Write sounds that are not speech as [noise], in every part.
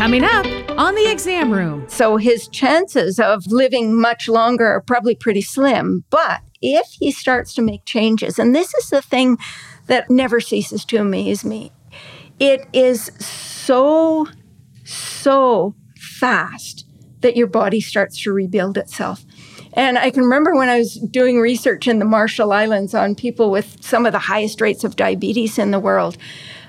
Coming up on the exam room. So his chances of living much longer are probably pretty slim. But if he starts to make changes, and this is the thing that never ceases to amaze me, it is so, so fast that your body starts to rebuild itself. And I can remember when I was doing research in the Marshall Islands on people with some of the highest rates of diabetes in the world.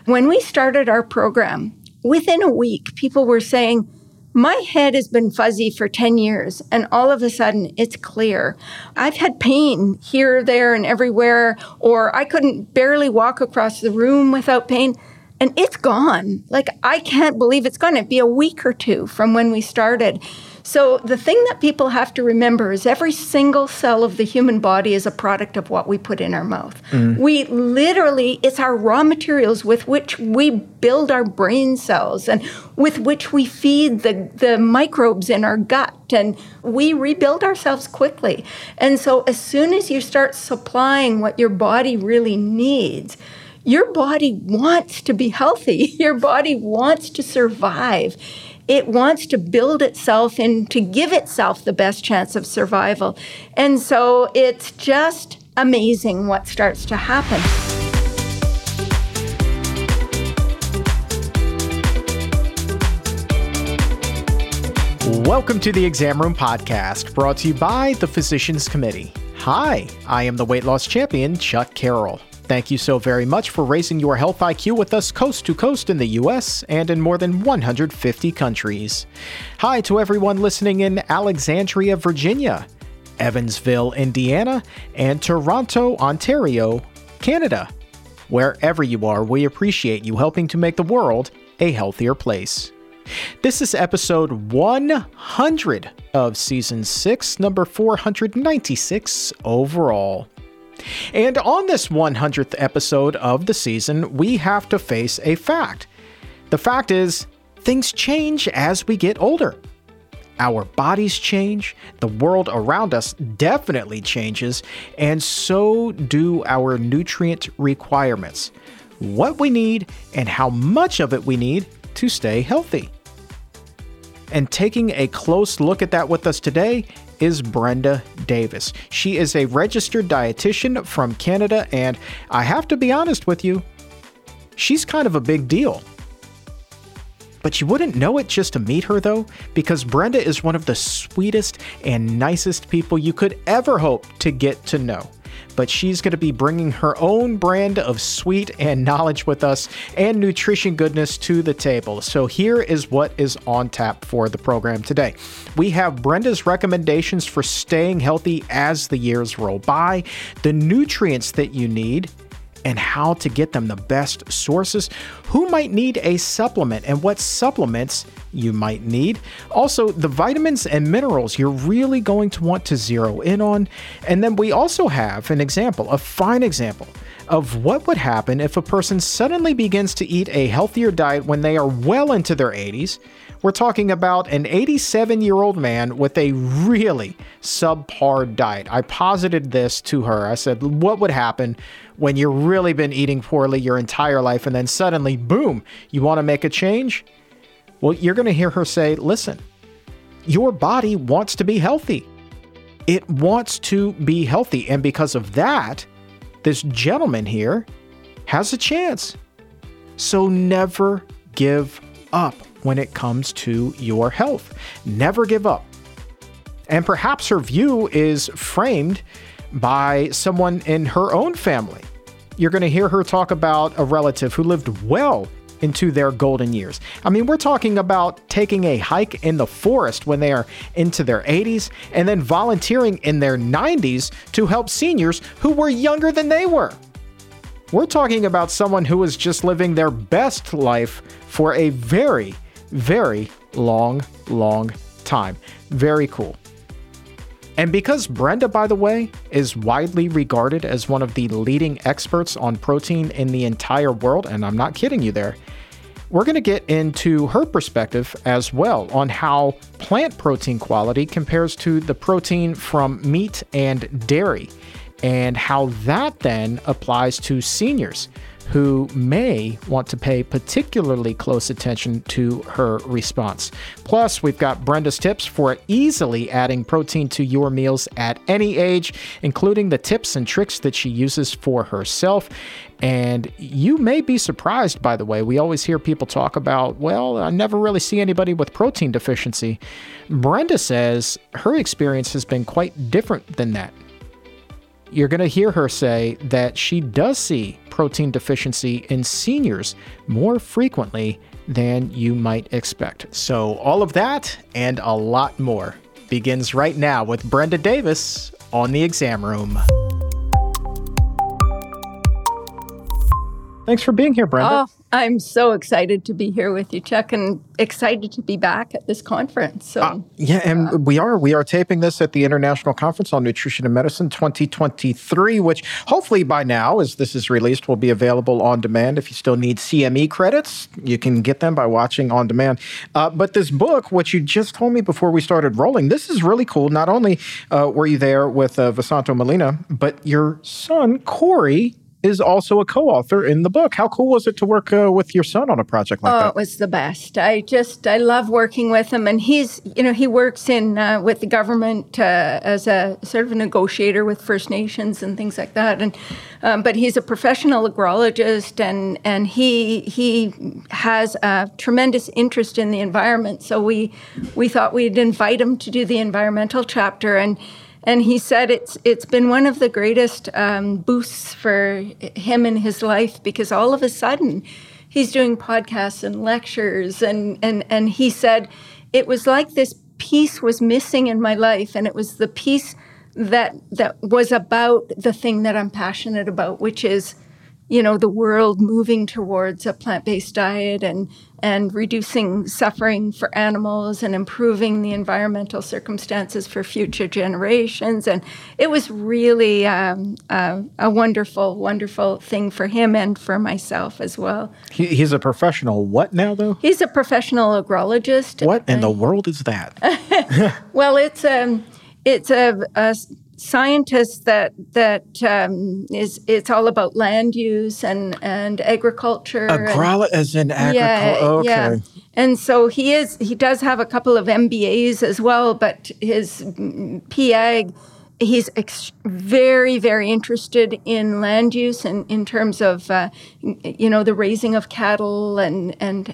When we started our program, within a week, people were saying, my head has been fuzzy for 10 years, and all of a sudden it's clear. I've had pain here, there, and everywhere, or I couldn't barely walk across the room without pain, and it's gone. Like, I can't believe it's gone. It'd be a week or two from when we started. So, the thing that people have to remember is every single cell of the human body is a product of what we put in our mouth. Mm. We literally, it's our raw materials with which we build our brain cells and with which we feed the, the microbes in our gut and we rebuild ourselves quickly. And so, as soon as you start supplying what your body really needs, your body wants to be healthy. [laughs] Your body wants to survive it wants to build itself and to give itself the best chance of survival. And so it's just amazing what starts to happen. Welcome to the Exam Room Podcast, brought to you by the Physicians Committee. Hi, I am the weight loss champion, Chuck Carroll. Thank you so very much for raising your health IQ with us coast to coast in the US and in more than 150 countries. Hi to everyone listening in Alexandria, Virginia, Evansville, Indiana, and Toronto, Ontario, Canada. Wherever you are, we appreciate you helping to make the world a healthier place. This is episode 100 of season 6, number 496 overall. And on this 100th episode of the season, we have to face a fact. The fact is, things change as we get older. Our bodies change, the world around us definitely changes, and so do our nutrient requirements. What we need and how much of it we need to stay healthy. And taking a close look at that with us today is Brenda Davis. She is a registered dietitian from Canada, and I have to be honest with you, she's kind of a big deal. But you wouldn't know it just to meet her, though, because Brenda is one of the sweetest and nicest people you could ever hope to get to know but she's going to be bringing her own brand of sweet and knowledge with us and nutrition goodness to the table. So here is what is on tap for the program today. We have Brenda's recommendations for staying healthy as the years roll by, the nutrients that you need and how to get them the best sources, who might need a supplement, and what supplements you might need. Also, the vitamins and minerals you're really going to want to zero in on. And then we also have an example, a fine example of what would happen if a person suddenly begins to eat a healthier diet when they are well into their 80s. We're talking about an 87 year old man with a really subpar diet. I posited this to her. I said, What would happen when you've really been eating poorly your entire life and then suddenly, boom, you want to make a change? Well, you're going to hear her say, listen, your body wants to be healthy. It wants to be healthy. And because of that, this gentleman here has a chance. So never give up when it comes to your health. Never give up. And perhaps her view is framed by someone in her own family you're going to hear her talk about a relative who lived well into their golden years. I mean, we're talking about taking a hike in the forest when they are into their 80s and then volunteering in their 90s to help seniors who were younger than they were. We're talking about someone who was just living their best life for a very, very long, long time. Very cool. And because Brenda, by the way, is widely regarded as one of the leading experts on protein in the entire world, and I'm not kidding you there, we're going to get into her perspective as well on how plant protein quality compares to the protein from meat and dairy, and how that then applies to seniors who may want to pay particularly close attention to her response. Plus, we've got Brenda's tips for easily adding protein to your meals at any age, including the tips and tricks that she uses for herself. And you may be surprised, by the way. We always hear people talk about, well, I never really see anybody with protein deficiency. Brenda says her experience has been quite different than that. You're going to hear her say that she does see protein deficiency in seniors more frequently than you might expect. So, all of that and a lot more begins right now with Brenda Davis on the exam room. Thanks for being here, Brenda. Oh, I'm so excited to be here with you, Chuck, and excited to be back at this conference. So uh, yeah, and uh, we are we are taping this at the International Conference on Nutrition and Medicine 2023, which hopefully by now, as this is released, will be available on demand. If you still need CME credits, you can get them by watching on demand. Uh, but this book, what you just told me before we started rolling, this is really cool. Not only uh, were you there with uh, Vesanto Melina, but your son Corey is also a co-author in the book. How cool was it to work uh, with your son on a project like oh, that? Oh, it was the best. I just I love working with him, and he's you know he works in uh, with the government uh, as a sort of a negotiator with First Nations and things like that. And um, but he's a professional agrologist, and and he he has a tremendous interest in the environment. So we we thought we'd invite him to do the environmental chapter and and he said it's it's been one of the greatest um, boosts for him in his life because all of a sudden he's doing podcasts and lectures and and and he said it was like this piece was missing in my life and it was the piece that that was about the thing that I'm passionate about which is you know the world moving towards a plant-based diet and and reducing suffering for animals and improving the environmental circumstances for future generations. And it was really um, uh, a wonderful wonderful thing for him and for myself as well. He, he's a professional what now though? He's a professional agrologist. What in the world is that? [laughs] Well it's um it's a, a scientists that that um, is it's all about land use and and agriculture. Agrolo- and, as in agriculture. Yeah, okay. yeah. And so he is. He does have a couple of MBAs as well, but his PAG. He's ex- very, very interested in land use and in terms of, uh, you know, the raising of cattle and and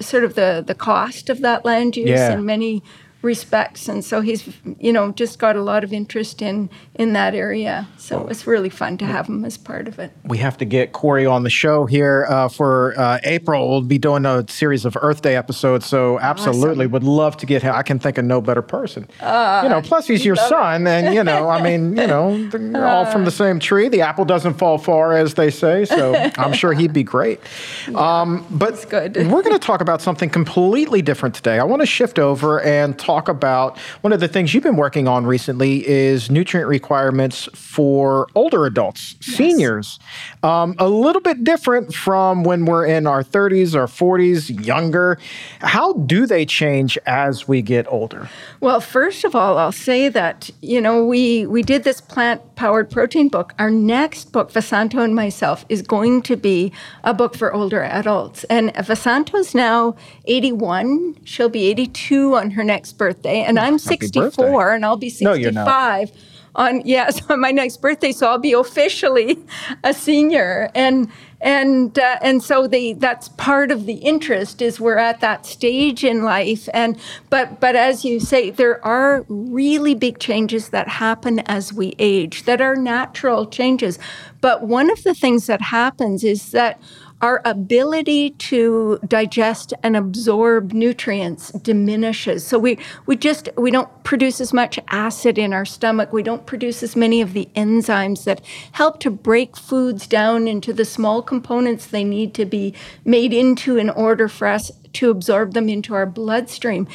sort of the the cost of that land use yeah. and many respects and so he's you know just got a lot of interest in in that area. So it's really fun to have him as part of it. We have to get corey on the show here uh, for uh, april. We'll be doing a series of earth day episodes so absolutely awesome. would love to get him. I can think of no better person. Uh, you know plus he's your son it. and you know i mean you know they're all from the same tree. The apple doesn't fall far as they say so [laughs] i'm sure he'd be great. Yeah, um, but we're going to talk about something completely different today. I want to shift over and talk about one of the things you've been working on recently is nutrient requirements for older adults, yes. seniors. Um, a little bit different from when we're in our 30s or 40s, younger. How do they change as we get older? Well, first of all, I'll say that, you know, we, we did this plant powered protein book. Our next book, Vesanto and myself, is going to be a book for older adults. And Vesanto's now 81. She'll be 82 on her next birthday, and I'm 64, and I'll be 65 on yes [laughs] on my next birthday. So I'll be officially a senior, and and uh, and so the that's part of the interest is we're at that stage in life, and but but as you say, there are really big changes that happen as we age that are natural changes. But one of the things that happens is that our ability to digest and absorb nutrients diminishes. So we, we just we don't produce as much acid in our stomach. We don't produce as many of the enzymes that help to break foods down into the small components they need to be made into in order for us to absorb them into our bloodstream.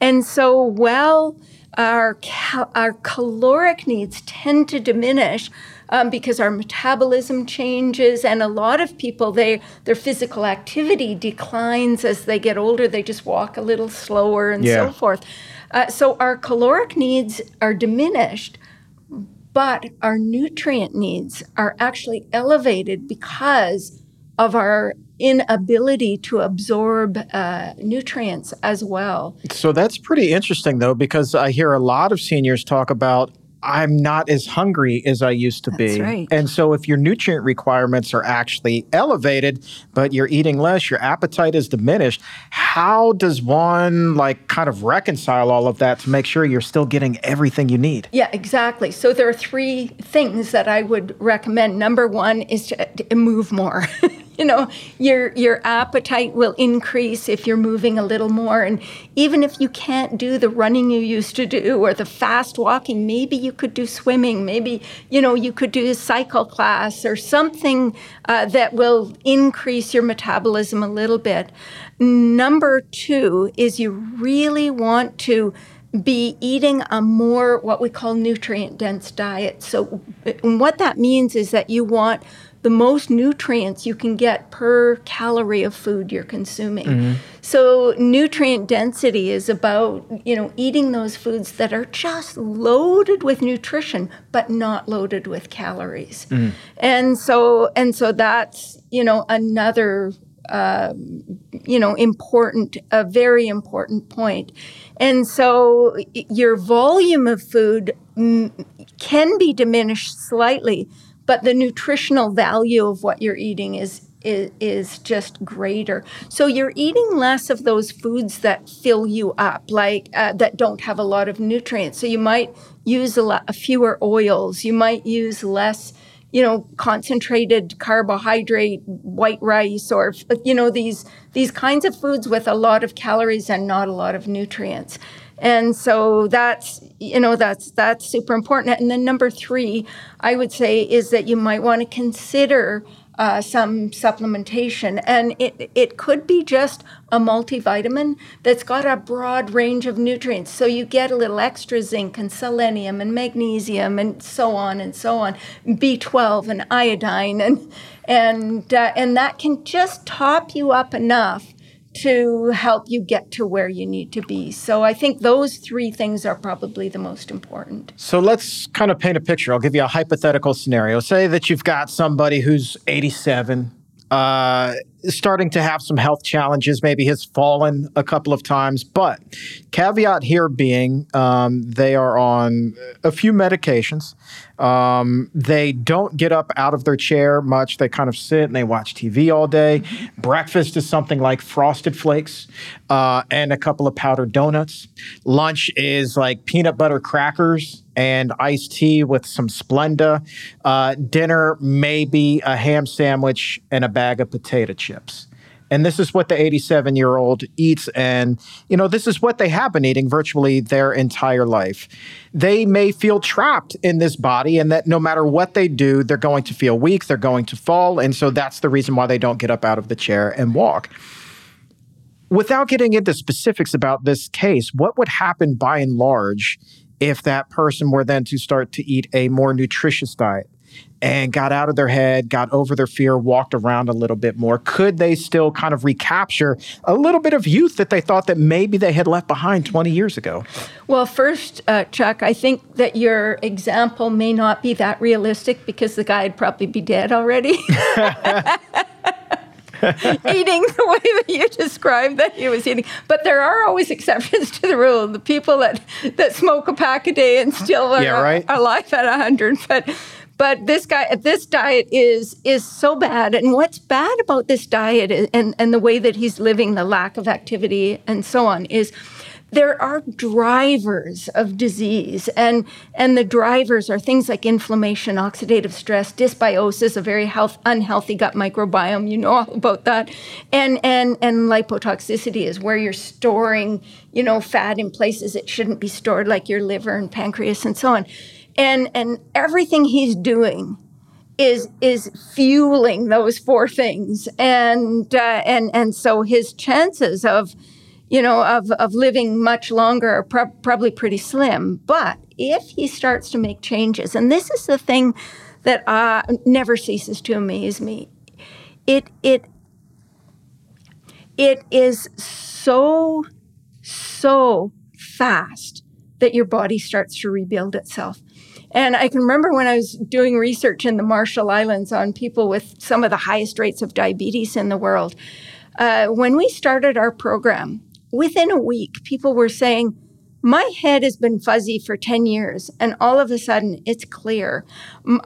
And so while our cal- our caloric needs tend to diminish, um, because our metabolism changes, and a lot of people they their physical activity declines as they get older. They just walk a little slower and yeah. so forth. Uh, so our caloric needs are diminished, but our nutrient needs are actually elevated because of our inability to absorb uh, nutrients as well. So that's pretty interesting, though, because I hear a lot of seniors talk about I'm not as hungry as I used to That's be. right. And so if your nutrient requirements are actually elevated, but you're eating less, your appetite is diminished, how does one like kind of reconcile all of that to make sure you're still getting everything you need? Yeah, exactly. So there are three things that I would recommend. Number one is to, to move more. [laughs] you know, your your appetite will increase if you're moving a little more, and even if you can't do the running you used to do or the fast walking, maybe you could do swimming. Maybe you know you could do a cycle class or something uh, that will increase your metabolism a little bit. Number two is you really want to be eating a more what we call nutrient dense diet. So, what that means is that you want the most nutrients you can get per calorie of food you're consuming. Mm-hmm. So nutrient density is about, you know, eating those foods that are just loaded with nutrition but not loaded with calories. Mm-hmm. And so and so that's, you know, another uh, you know, important, a very important point. And so your volume of food can be diminished slightly, but the nutritional value of what you're eating is is, just greater. So you're eating less of those foods that fill you up, like uh, that don't have a lot of nutrients. So you might use a lot fewer oils. You might use less, you know, concentrated carbohydrate, white rice, or you know these these kinds of foods with a lot of calories and not a lot of nutrients. And so that's you know that's that's super important. And then number three, I would say, is that you might want to consider uh, some supplementation, and it it could be just a multivitamin that's got a broad range of nutrients. So you get a little extra zinc and selenium and magnesium and so on and so on, B12 and iodine, and and uh, and that can just top you up enough to help you get to where you need to be. So I think those three things are probably the most important. So let's kind of paint a picture. I'll give you a hypothetical scenario. Say that you've got somebody who's 87, uh, starting to have some health challenges, maybe has fallen a couple of times. But caveat here being um, they are on a few medications. Um, they don't get up out of their chair much. They kind of sit and they watch TV all day. Breakfast is something like frosted flakes uh, and a couple of powdered donuts. Lunch is like peanut butter crackers and iced tea with some Splenda. Uh, dinner, maybe a ham sandwich and a bag of potato chips. And this is what the 87 year old eats. And, you know, this is what they have been eating virtually their entire life. They may feel trapped in this body, and that no matter what they do, they're going to feel weak, they're going to fall. And so that's the reason why they don't get up out of the chair and walk. Without getting into specifics about this case, what would happen by and large if that person were then to start to eat a more nutritious diet? And got out of their head, got over their fear, walked around a little bit more? Could they still kind of recapture a little bit of youth that they thought that maybe they had left behind 20 years ago? Well, first, uh, Chuck, I think that your example may not be that realistic because the guy would probably be dead already. [laughs] eating the way that you described that he was eating. But there are always exceptions to the rule. The people that, that smoke a pack a day and still are yeah, right? alive at 100. But but this guy, this diet is is so bad. And what's bad about this diet and and the way that he's living, the lack of activity, and so on, is there are drivers of disease. And and the drivers are things like inflammation oxidative stress dysbiosis a very health, unhealthy gut microbiome. You know all about that. And and and lipotoxicity is where you're storing you know fat in places it shouldn't be stored like your liver and pancreas and so on and and everything he's doing is is fueling those four things. And uh, and and so his chances of you know of of living much longer are pro- probably pretty slim. But if he starts to make changes and this is the thing that uh, never ceases to amaze me it it it is so so fast that your body starts to rebuild itself. And I can remember when I was doing research in the Marshall Islands on people with some of the highest rates of diabetes in the world. Uh, when we started our program, within a week, people were saying, my head has been fuzzy for 10 years and all of a sudden it's clear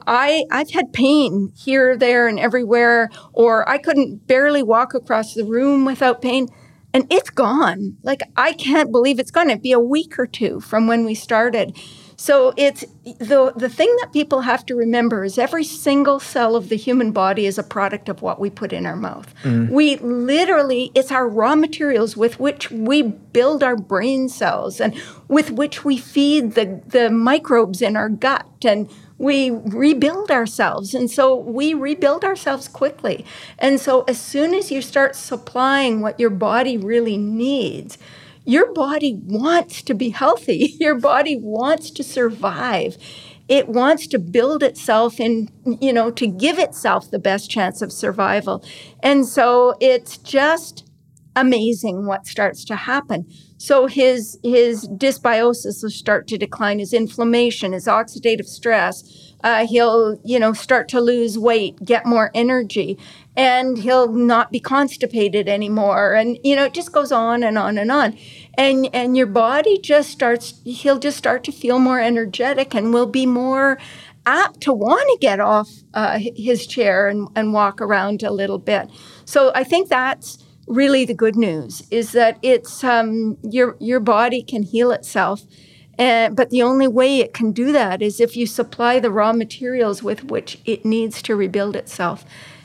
I, i've had pain here there and everywhere or i couldn't barely walk across the room without pain and it's gone like i can't believe it's gone it'd be a week or two from when we started so it's the the thing that people have to remember is every single cell of the human body is a product of what we put in our mouth. Mm. We literally it's our raw materials with which we build our brain cells and with which we feed the the microbes in our gut and we rebuild ourselves. And so we rebuild ourselves quickly. And so as soon as you start supplying what your body really needs, your body wants to be healthy. [laughs] Your body wants to survive. It wants to build itself and, you know, to give itself the best chance of survival. And so it's just amazing what starts to happen. So his his dysbiosis will start to decline, his inflammation, his oxidative stress, uh, he'll, you know, start to lose weight, get more energy, and he'll not be constipated anymore. And, you know, it just goes on and on and on. And, and your body just starts, he'll just start to feel more energetic and will be more apt to want to get off uh, his chair and, and walk around a little bit. So I think that's really the good news is that it's um, your your body can heal itself and, but the only way it can do that is if you supply the raw materials with which it needs to rebuild itself.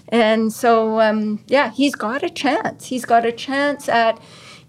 And so, um, yeah, he's got a chance. He's got a chance at,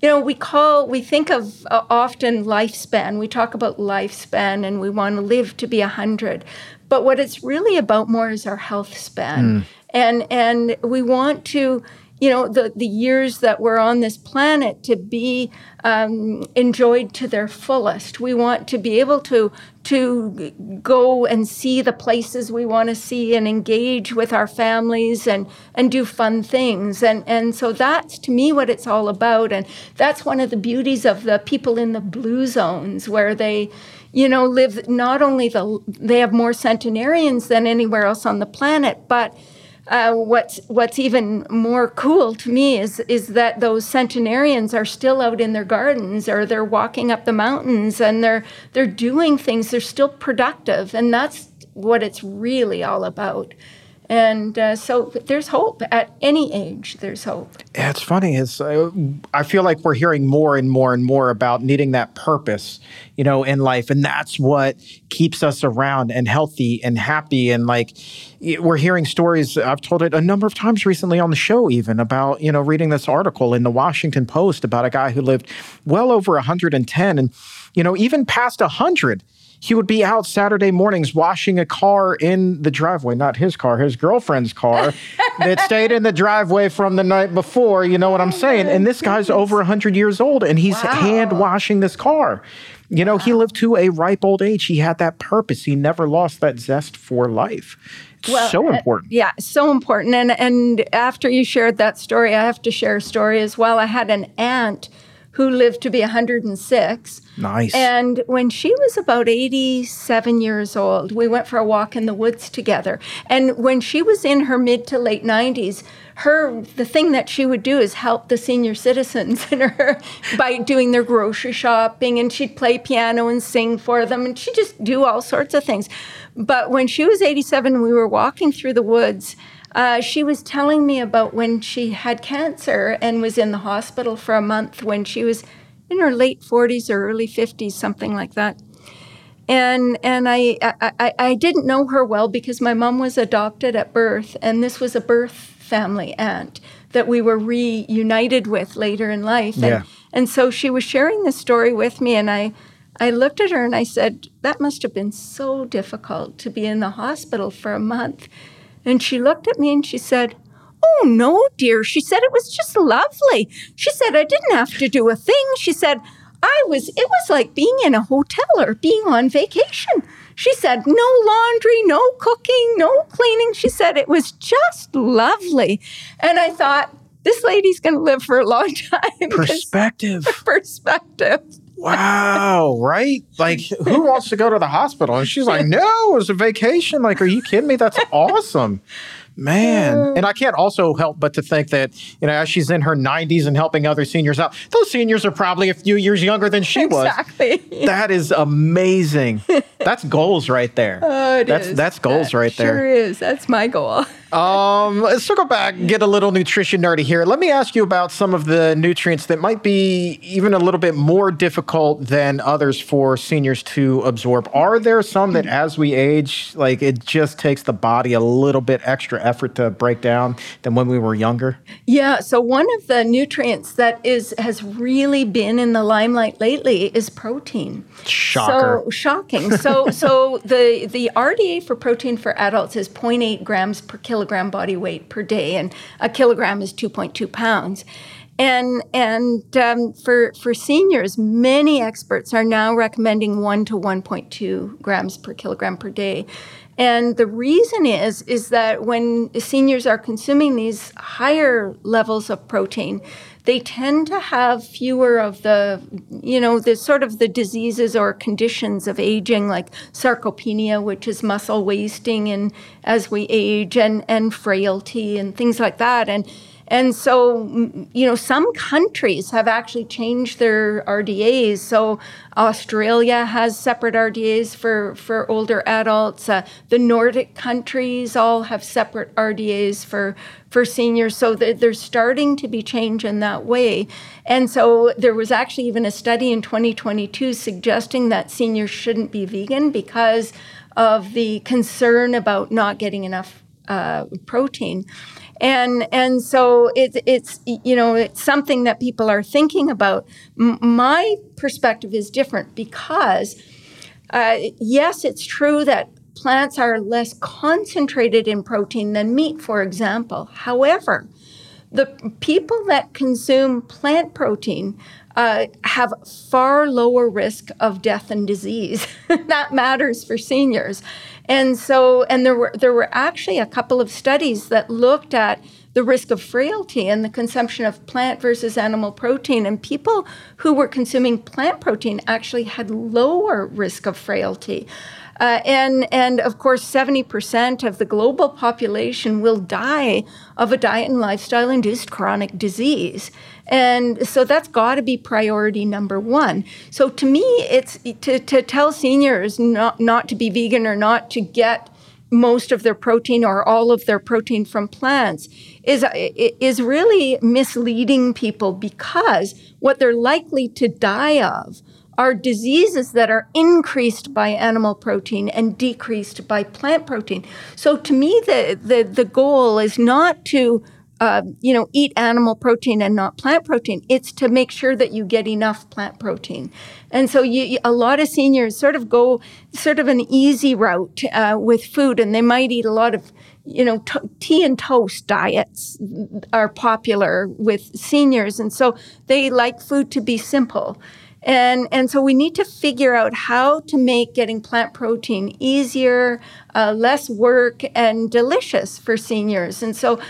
you know, we call, we think of uh, often lifespan. We talk about lifespan and we want to live to be 100. But what it's really about more is our health span. Mm. And, and we want to, you know the the years that we're on this planet to be um, enjoyed to their fullest. We want to be able to to go and see the places we want to see and engage with our families and and do fun things and and so that's to me what it's all about and that's one of the beauties of the people in the blue zones where they you know live not only the they have more centenarians than anywhere else on the planet but uh, what's what's even more cool to me is is that those centenarians are still out in their gardens or they're walking up the mountains and they're they're doing things. They're still productive, and that's what it's really all about. And uh, so there's hope at any age. There's hope. It's funny. Is uh, I feel like we're hearing more and more and more about needing that purpose, you know, in life, and that's what keeps us around and healthy and happy. And like we're hearing stories. I've told it a number of times recently on the show, even about you know reading this article in the Washington Post about a guy who lived well over 110 and you know even past 100 he would be out Saturday mornings washing a car in the driveway, not his car, his girlfriend's car [laughs] that stayed in the driveway from the night before. You know what I'm saying? And this guy's over 100 years old and he's wow. hand washing this car. You know, wow. he lived to a ripe old age. He had that purpose. He never lost that zest for life. It's well, so uh, important. Uh, yeah, so important. And and after you shared that story, I have to share a story as well. I had an aunt who lived to be 106. Nice. And when she was about 87 years old, we went for a walk in the woods together. And when she was in her mid to late 90s, her the thing that she would do is help the senior citizens [laughs] in her by doing their grocery shopping and she'd play piano and sing for them and she'd just do all sorts of things. But when she was 87, we were walking through the woods uh, she was telling me about when she had cancer and was in the hospital for a month when she was in her late 40s or early 50s, something like that. And and I, I I didn't know her well because my mom was adopted at birth, and this was a birth family aunt that we were reunited with later in life. And, yeah. and so she was sharing this story with me, and I I looked at her and I said, That must have been so difficult to be in the hospital for a month. And she looked at me and she said, Oh, no, dear. She said it was just lovely. She said I didn't have to do a thing. She said, I was, it was like being in a hotel or being on vacation. She said, no laundry, no cooking, no cleaning. She said it was just lovely. And I thought, this lady's going to live for a long [laughs] time. Perspective. [laughs] perspective. Wow, right? Like, who wants to go to the hospital? And she's like, no, it was a vacation. Like, are you kidding me? That's awesome. Man. And I can't also help but to think that, you know, as she's in her 90s and helping other seniors out, those seniors are probably a few years younger than she was. Exactly. [laughs] That is amazing. That's goals right there. Oh, it that's is. that's goals That right there. Sure is. That's my goal. Um, let's circle back, get a little nutrition nerdy here. Let me ask you about some of the nutrients that might be even a little bit more difficult than others for seniors to absorb. Are there some that as we age, like it just takes the body a little bit extra effort to break down than when we were younger? Yeah, so one of the nutrients that is has really been in the limelight lately is protein. Shocker. So shocking. So so [laughs] the the RDA for protein for adults is 0.8 grams per kilogram body weight per day, and a kilogram is 2.2 pounds. And and um, for for seniors, many experts are now recommending one to 1.2 grams per kilogram per day. And the reason is is that when seniors are consuming these higher levels of protein, they tend to have fewer of the you know the sort of the diseases or conditions of aging like sarcopenia which is muscle wasting and as we age and and frailty and things like that. And and so, you know, some countries have actually changed their RDAs. So Australia has separate RDAs for, for older adults. Uh, the Nordic countries all have separate RDAs for, for seniors. So they're starting to be changed in that way. And so there was actually even a study in 2022 suggesting that seniors shouldn't be vegan because of the concern about not getting enough uh, protein and and so it's it's you know it's something that people are thinking about. M- my perspective is different because uh, yes, it's true that plants are less concentrated in protein than meat, for example. However, the people that consume plant protein uh, have far lower risk of death and disease. [laughs] that matters for seniors. And so, and there were there were actually a couple of studies that looked at the risk of frailty and the consumption of plant versus animal protein. And people who were consuming plant protein actually had lower risk of frailty. Uh, and, and of course, 70% of the global population will die of a diet and lifestyle induced chronic disease. And so that's got to be priority number one. So to me, it's to, to tell seniors not, not to be vegan or not to get most of their protein or all of their protein from plants is is really misleading people because what they're likely to die of are diseases that are increased by animal protein and decreased by plant protein. So to me the the, the goal is not to uh, you know, eat animal protein and not plant protein. It's to make sure that you get enough plant protein. And so you, a lot of seniors sort of go sort of an easy route uh, with food, and they might eat a lot of, you know, t- tea and toast diets are popular with seniors. And so they like food to be simple. And, and so we need to figure out how to make getting plant protein easier, uh, less work, and delicious for seniors. And so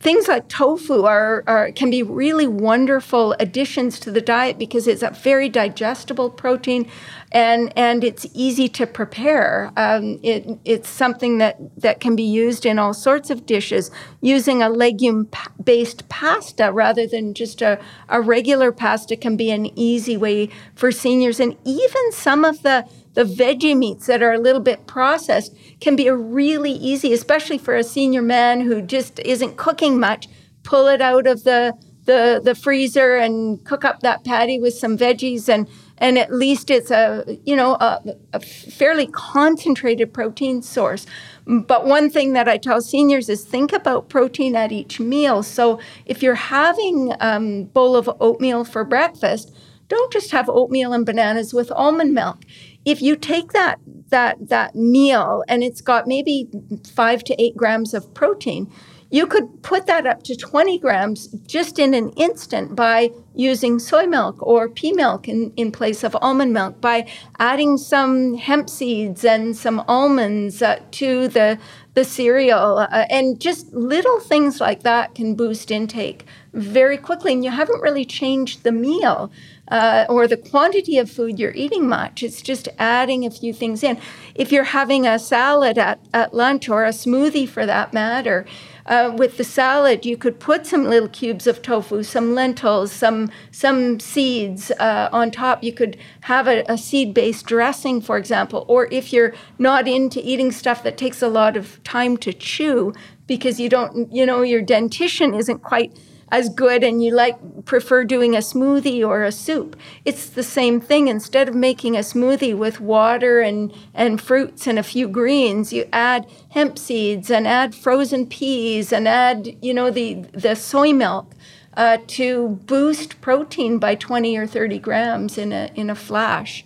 things like tofu are, are, can be really wonderful additions to the diet because it's a very digestible protein and and it's easy to prepare. Um, it, it's something that, that can be used in all sorts of dishes using a legume based pasta rather than just a, a regular pasta can be an easy way for seniors and even some of the the veggie meats that are a little bit processed can be a really easy, especially for a senior man who just isn't cooking much. Pull it out of the the, the freezer and cook up that patty with some veggies. And and at least it's a you know a, a, fairly concentrated protein source. But one thing that i tell seniors is think about protein at each meal. So if you're having a um, bowl of oatmeal for breakfast don't just have oatmeal and bananas with almond milk if you take that that that meal and it's got maybe five to eight grams of protein, you could put that up to 20 grams just in an instant by using soy milk or pea milk in, in place of almond milk, by adding some hemp seeds and some almonds uh, to the, the cereal. Uh, and just little things like that can boost intake very quickly, and you haven't really changed the meal uh, or the quantity of food you're eating much. It's just adding a few things in. If you're having a salad at, at lunch or a smoothie for that matter, uh, with the salad, you could put some little cubes of tofu, some lentils, some some seeds uh, on top. You could have a, a seed-based dressing, for example. Or if you're not into eating stuff that takes a lot of time to chew, because you don't, you know, your dentition isn't quite as good and you like prefer doing a smoothie or a soup. It's the same thing. Instead of making a smoothie with water and, and fruits and a few greens, you add hemp seeds and add frozen peas and add, you know, the, the soy milk. Uh, to boost protein by 20 or 30 grams in a, in a flash.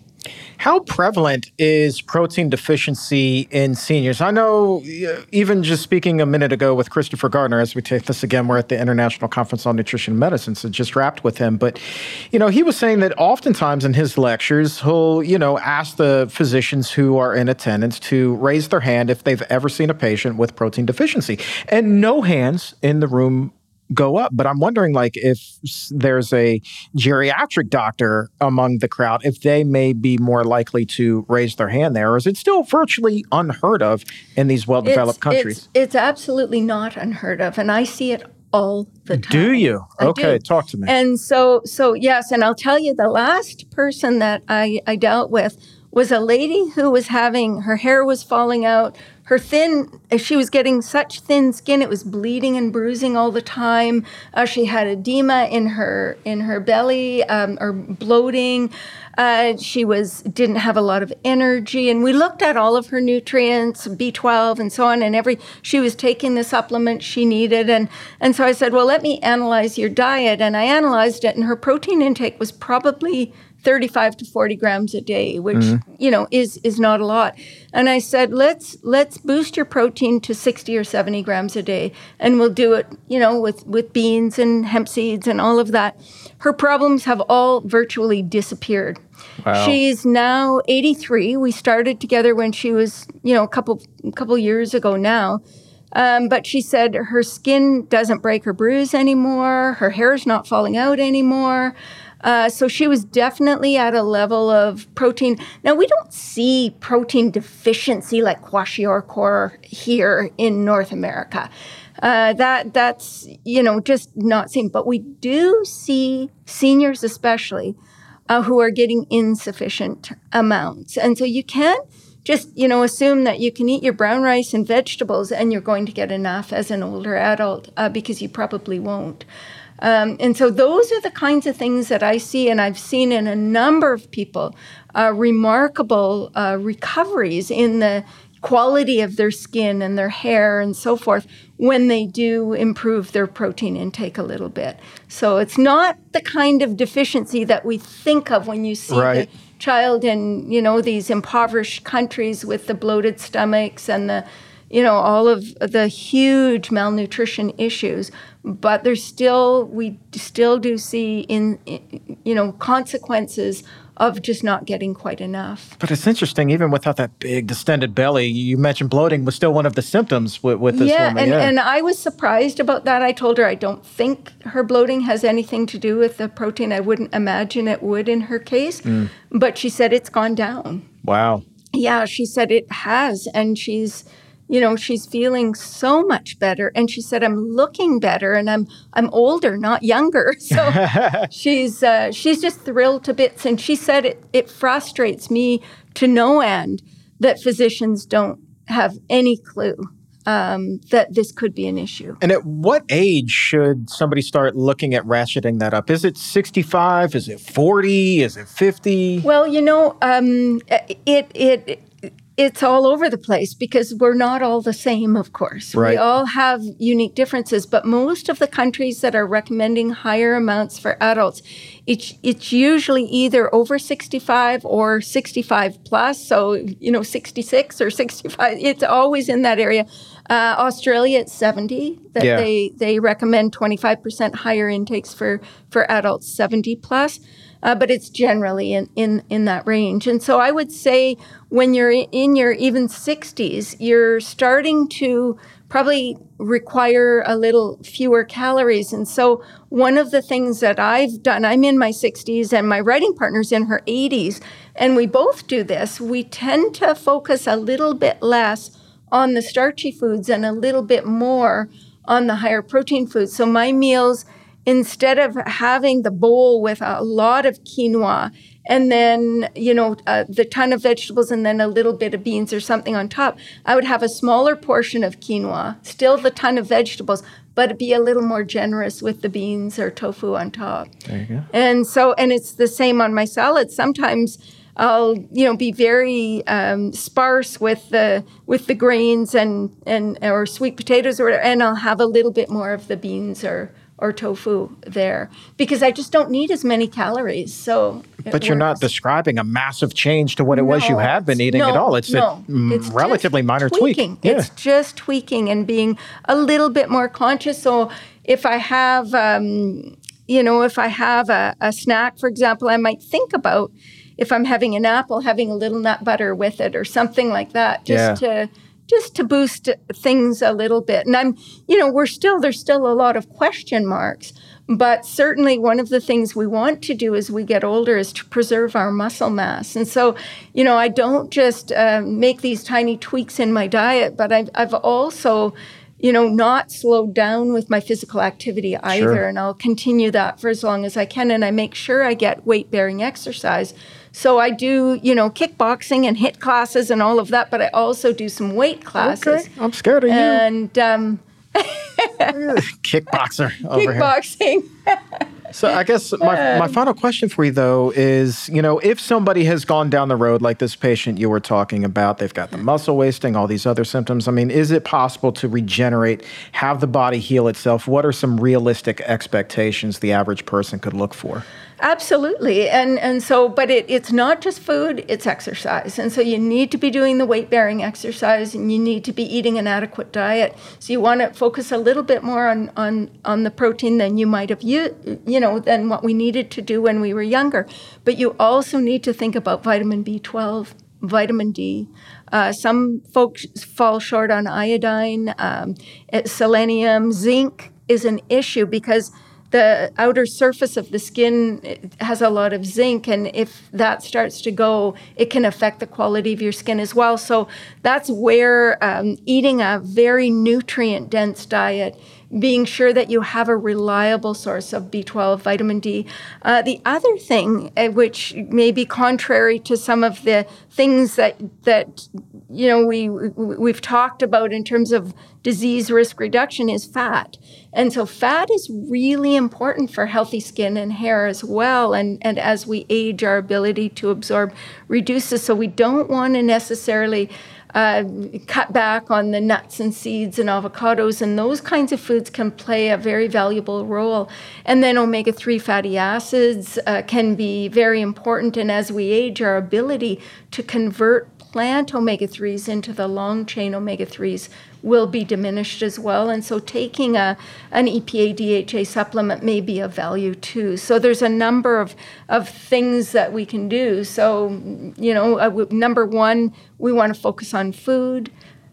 How prevalent is protein deficiency in seniors? I know, even just speaking a minute ago with Christopher Gardner, as we take this again, we're at the International Conference on Nutrition and Medicine, so just wrapped with him. But, you know, he was saying that oftentimes in his lectures, he'll, you know, ask the physicians who are in attendance to raise their hand if they've ever seen a patient with protein deficiency. And no hands in the room go up. But I'm wondering, like, if there's a geriatric doctor among the crowd, if they may be more likely to raise their hand there, or is it still virtually unheard of in these well-developed countries? It's, it's absolutely not unheard of, and I see it all the time. Do you? I okay, do. talk to me. And so, so yes, and I'll tell you, the last person that I, I dealt with was a lady who was having her hair was falling out her thin she was getting such thin skin it was bleeding and bruising all the time. Uh, she had edema in her in her belly um, or bloating. Uh, she was didn't have a lot of energy and we looked at all of her nutrients b12 and so on and every she was taking the supplement she needed and and so i said well let me analyze your diet and i analyzed it and her protein intake was probably 35 to 40 grams a day, which mm-hmm. you know is is not a lot. And I said, let's let's boost your protein to 60 or 70 grams a day, and we'll do it, you know, with with beans and hemp seeds and all of that. Her problems have all virtually disappeared. Wow. She's now 83. We started together when she was, you know, a couple a couple years ago now. Um, but she said her skin doesn't break or bruise anymore. Her hair is not falling out anymore. Uh, so she was definitely at a level of protein. Now, we don't see protein deficiency like kwashiorkor here in North America. Uh, that that's you know just not seen, but we do see seniors especially uh, who are getting insufficient amounts, and so you can't just you know assume that you can eat your brown rice and vegetables and you're going to get enough as an older adult uh, because you probably won't. Um, and so those are the kinds of things that I see, and I've seen in a number of people uh, remarkable uh, recoveries in the quality of their skin and their hair and so forth when they do improve their protein intake a little bit. So it's not the kind of deficiency that we think of when you see right. the child in, you know, these impoverished countries with the bloated stomachs and the you know all of the huge malnutrition issues but there's still we still do see in, in, you know consequences of just not getting quite enough. But it's interesting, even without that big distended belly, you mentioned bloating was still one of the symptoms with, with this yeah, woman. And, yeah, and I was surprised about that. I told her I don't think her bloating has anything to do with the protein. I wouldn't imagine it would in her case. Mm. But she said it's gone down. Wow. Yeah, she said it has. And she's you know she's feeling so much better and she said i'm looking better and i'm i'm older not younger [laughs] so [laughs] she's uh, she's just thrilled to bits and she said it, it frustrates me to no end that physicians don't have any clue um, that this could be an issue. And at what age should somebody start looking at ratcheting that up? Is it 65? Is it 40? Is it 50? Well, you know, um, it, it, it's all over the place because we're not all the same, of course. Right. We all have unique differences, but most of the countries that are recommending higher amounts for adults, it's, it's usually either over 65 or 65 plus. So, you know, 66 or 65, it's always in that area. Uh, Australia, it's 70 that yeah. they, they recommend 25% higher intakes for, for adults 70 plus uh, but it's generally in, in, in that range. And so I would say when you're in your even 60s, you're starting to probably require a little fewer calories. And so, one of the things that I've done, I'm in my 60s and my writing partner's in her 80s, and we both do this. We tend to focus a little bit less on the starchy foods and a little bit more on the higher protein foods. So, my meals, instead of having the bowl with a lot of quinoa and then you know uh, the ton of vegetables and then a little bit of beans or something on top i would have a smaller portion of quinoa still the ton of vegetables but be a little more generous with the beans or tofu on top. There you go. And so and it's the same on my salad. Sometimes I'll you know be very um, sparse with the with the grains and and or sweet potatoes or whatever, and I'll have a little bit more of the beans or or tofu there because I just don't need as many calories. So, but you're not describing a massive change to what it no, was you have been eating no, at all. It's no, a it's relatively minor tweaking. tweak. Yeah. It's just tweaking and being a little bit more conscious. So, if I have, um, you know, if I have a, a snack, for example, I might think about if I'm having an apple, having a little nut butter with it or something like that, just yeah. to just to boost things a little bit. And I'm, you know, we're still, there's still a lot of question marks. But certainly, one of the things we want to do as we get older is to preserve our muscle mass. And so, you know, I don't just uh, make these tiny tweaks in my diet, but I've, I've also, you know, not slowed down with my physical activity either. Sure. And I'll continue that for as long as I can. And I make sure I get weight bearing exercise so I do, you know, kickboxing and HIIT classes and all of that, but I also do some weight classes. Okay, I'm scared of you. And um, [laughs] kickboxer. Kickboxing. [laughs] so I guess my, my final question for you though is, you know, if somebody has gone down the road like this patient you were talking about, they've got the muscle wasting, all these other symptoms. I mean, is it possible to regenerate, have the body heal itself? What are some realistic expectations the average person could look for? Absolutely. And and so but it, it's not just food, it's exercise. And so you need to be doing the weight bearing exercise and you need to be eating an adequate diet. So you want to focus a little bit more on on on the protein than you might have you you know than what we needed to do when we were younger. But you also need to think about vitamin B12, vitamin D. Uh, some folks fall short on iodine, um, selenium, zinc is an issue because the outer surface of the skin has a lot of zinc and if that starts to go it can affect the quality of your skin as well. So that's where um, eating a very nutrient dense diet being sure that you have a reliable source of B12, vitamin D. Uh, the other thing, uh, which may be contrary to some of the things that that you know we we've talked about in terms of disease risk reduction, is fat. And so, fat is really important for healthy skin and hair as well. And and as we age, our ability to absorb reduces. So we don't want to necessarily uh, cut back on the nuts and seeds and avocados, and those kinds of foods can play a very valuable role. And then omega 3 fatty acids uh, can be very important. And as we age, our ability to convert plant omega 3s into the long chain omega 3s will be diminished as well. And so taking a, an EPA DHA supplement may be of value too. So there's a number of, of things that we can do. So, you know, uh, number one, we want to focus on food,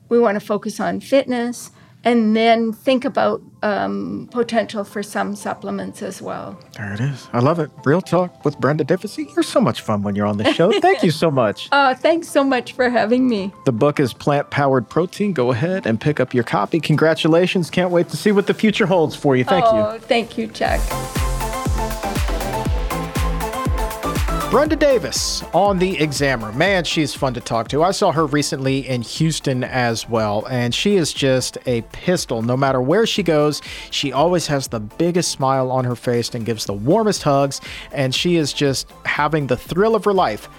we want to focus on fitness and then think about um, potential for some supplements as well. There it is. I love it. Real talk with Brenda Diffessy. You're so much fun when you're on the show. [laughs] Thank you so much. Oh, thanks so much for having me. The book is Plant Powered Protein. Go ahead and pick up your copy. Congratulations. Can't wait to see what the future holds for you. Thank oh, you. Thank you, Chuck. Brenda Davis on the Exam Room. Man, she's fun to talk to. I saw her recently in Houston as well, and she is just a pistol. No matter where she goes, she always has the biggest smile on her face and gives the warmest hugs, and she is just having the thrill of her life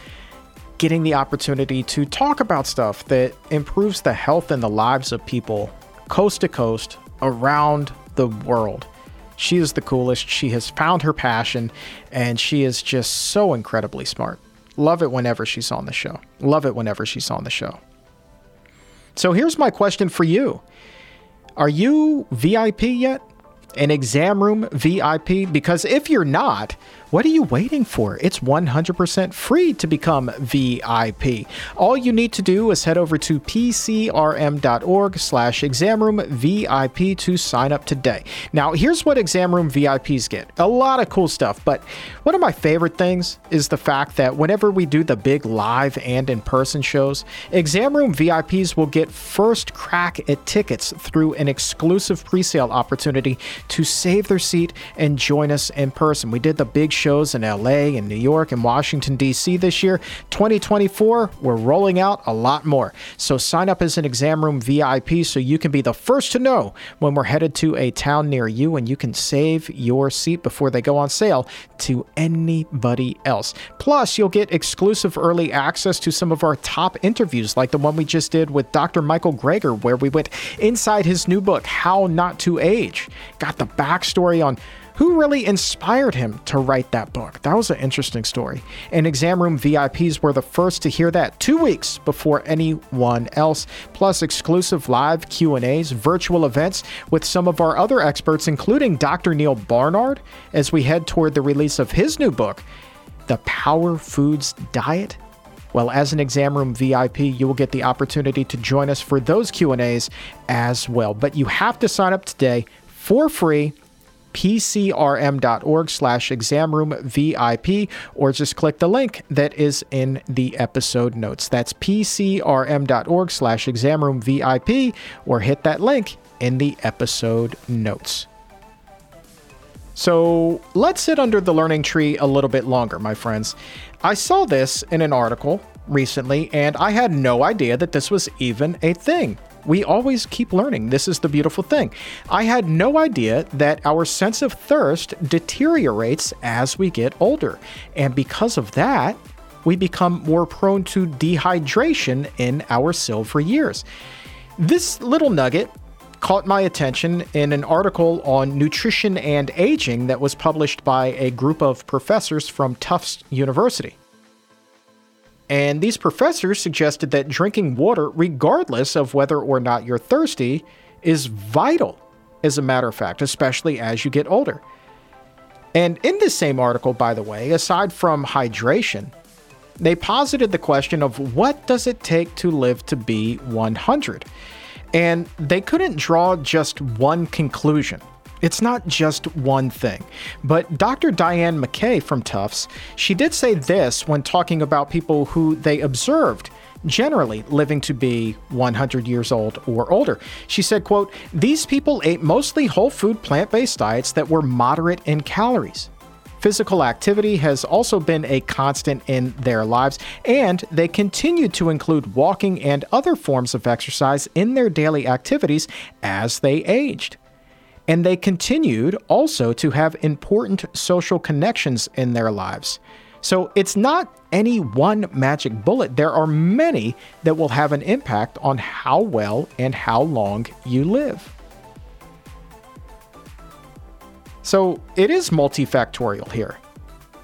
getting the opportunity to talk about stuff that improves the health and the lives of people coast to coast around the world. She is the coolest. She has found her passion, and she is just so incredibly smart. Love it whenever she's on the show. Love it whenever she's on the show. So here's my question for you Are you VIP yet? An exam room VIP? Because if you're not, What are you waiting for? It's 100% free to become VIP. All you need to do is head over to pcrm.org slash examroomvip to sign up today. Now, here's what Exam Room VIPs get. A lot of cool stuff, but one of my favorite things is the fact that whenever we do the big live and in-person shows, Exam Room VIPs will get first crack at tickets through an exclusive pre-sale opportunity to save their seat and join us in person. We did the big shows in LA and New York and Washington, D.C. this year. 2024, we're rolling out a lot more. So sign up as an exam room VIP so you can be the first to know when we're headed to a town near you and you can save your seat before they go on sale to anybody else. Plus, you'll get exclusive early access to some of our top interviews, like the one we just did with Dr. Michael Greger, where we went inside his new book, How Not to Age. Got the backstory on who really inspired him to write that book? That was an interesting story. And exam room VIPs were the first to hear that 2 weeks before anyone else, plus exclusive live Q&As, virtual events with some of our other experts including Dr. Neal Barnard as we head toward the release of his new book, The Power Foods Diet. Well, as an exam room VIP, you will get the opportunity to join us for those Q&As as well. But you have to sign up today for free pcrm.org slash examroomvip or just click the link that is in the episode notes. That's pcrm.org slash examroomvip or hit that link in the episode notes. So let's sit under the learning tree a little bit longer, my friends. I saw this in an article recently and I had no idea that this was even a thing. We always keep learning. This is the beautiful thing. I had no idea that our sense of thirst deteriorates as we get older. And because of that, we become more prone to dehydration in our silver years. This little nugget caught my attention in an article on nutrition and aging that was published by a group of professors from Tufts University. And these professors suggested that drinking water, regardless of whether or not you're thirsty, is vital, as a matter of fact, especially as you get older. And in this same article, by the way, aside from hydration, they posited the question of what does it take to live to be 100? And they couldn't draw just one conclusion. It's not just one thing. But Dr. Diane McKay from Tufts, she did say this when talking about people who they observed generally living to be 100 years old or older. She said, quote, "These people ate mostly whole food plant-based diets that were moderate in calories." Physical activity has also been a constant in their lives, and they continue to include walking and other forms of exercise in their daily activities as they aged and they continued also to have important social connections in their lives. So it's not any one magic bullet. There are many that will have an impact on how well and how long you live. So it is multifactorial here.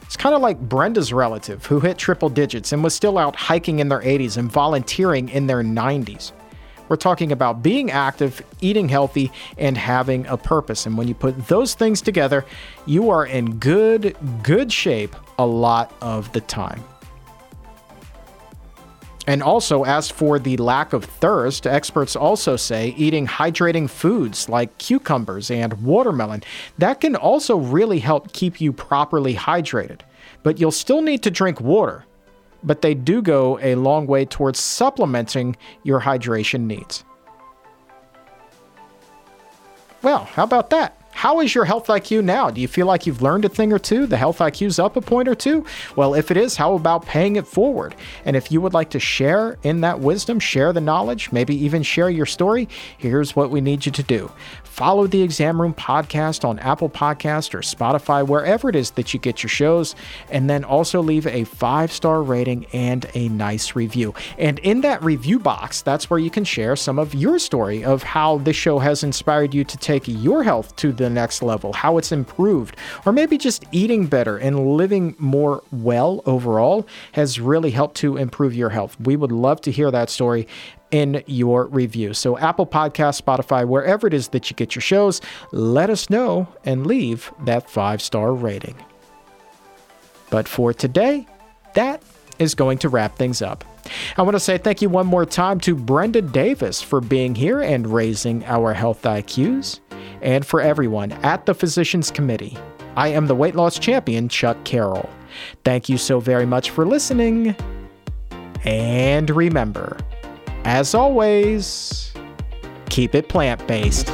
It's kind of like Brenda's relative who hit triple digits and was still out hiking in their 80s and volunteering in their 90s. We're talking about being active, eating healthy, and having a purpose. And when you put those things together, you are in good, good shape a lot of the time. And also, as for the lack of thirst, experts also say eating hydrating foods like cucumbers and watermelon, that can also really help keep you properly hydrated. But you'll still need to drink water but they do go a long way towards supplementing your hydration needs. Well, how about that? How is your health IQ now? Do you feel like you've learned a thing or two? The health IQ's up a point or two? Well, if it is, how about paying it forward? And if you would like to share in that wisdom, share the knowledge, maybe even share your story, here's what we need you to do. Follow the Exam Room podcast on Apple Podcast or Spotify, wherever it is that you get your shows, and then also leave a five star rating and a nice review. And in that review box, that's where you can share some of your story of how this show has inspired you to take your health to the next level, how it's improved, or maybe just eating better and living more well overall has really helped to improve your health. We would love to hear that story in your review. So, Apple Podcast, Spotify, wherever it is that you get your shows, let us know and leave that five star rating. But for today, that is going to wrap things up. I want to say thank you one more time to Brenda Davis for being here and raising our health IQs, and for everyone at the Physicians Committee. I am the weight loss champion, Chuck Carroll. Thank you so very much for listening. And remember, as always, keep it plant based.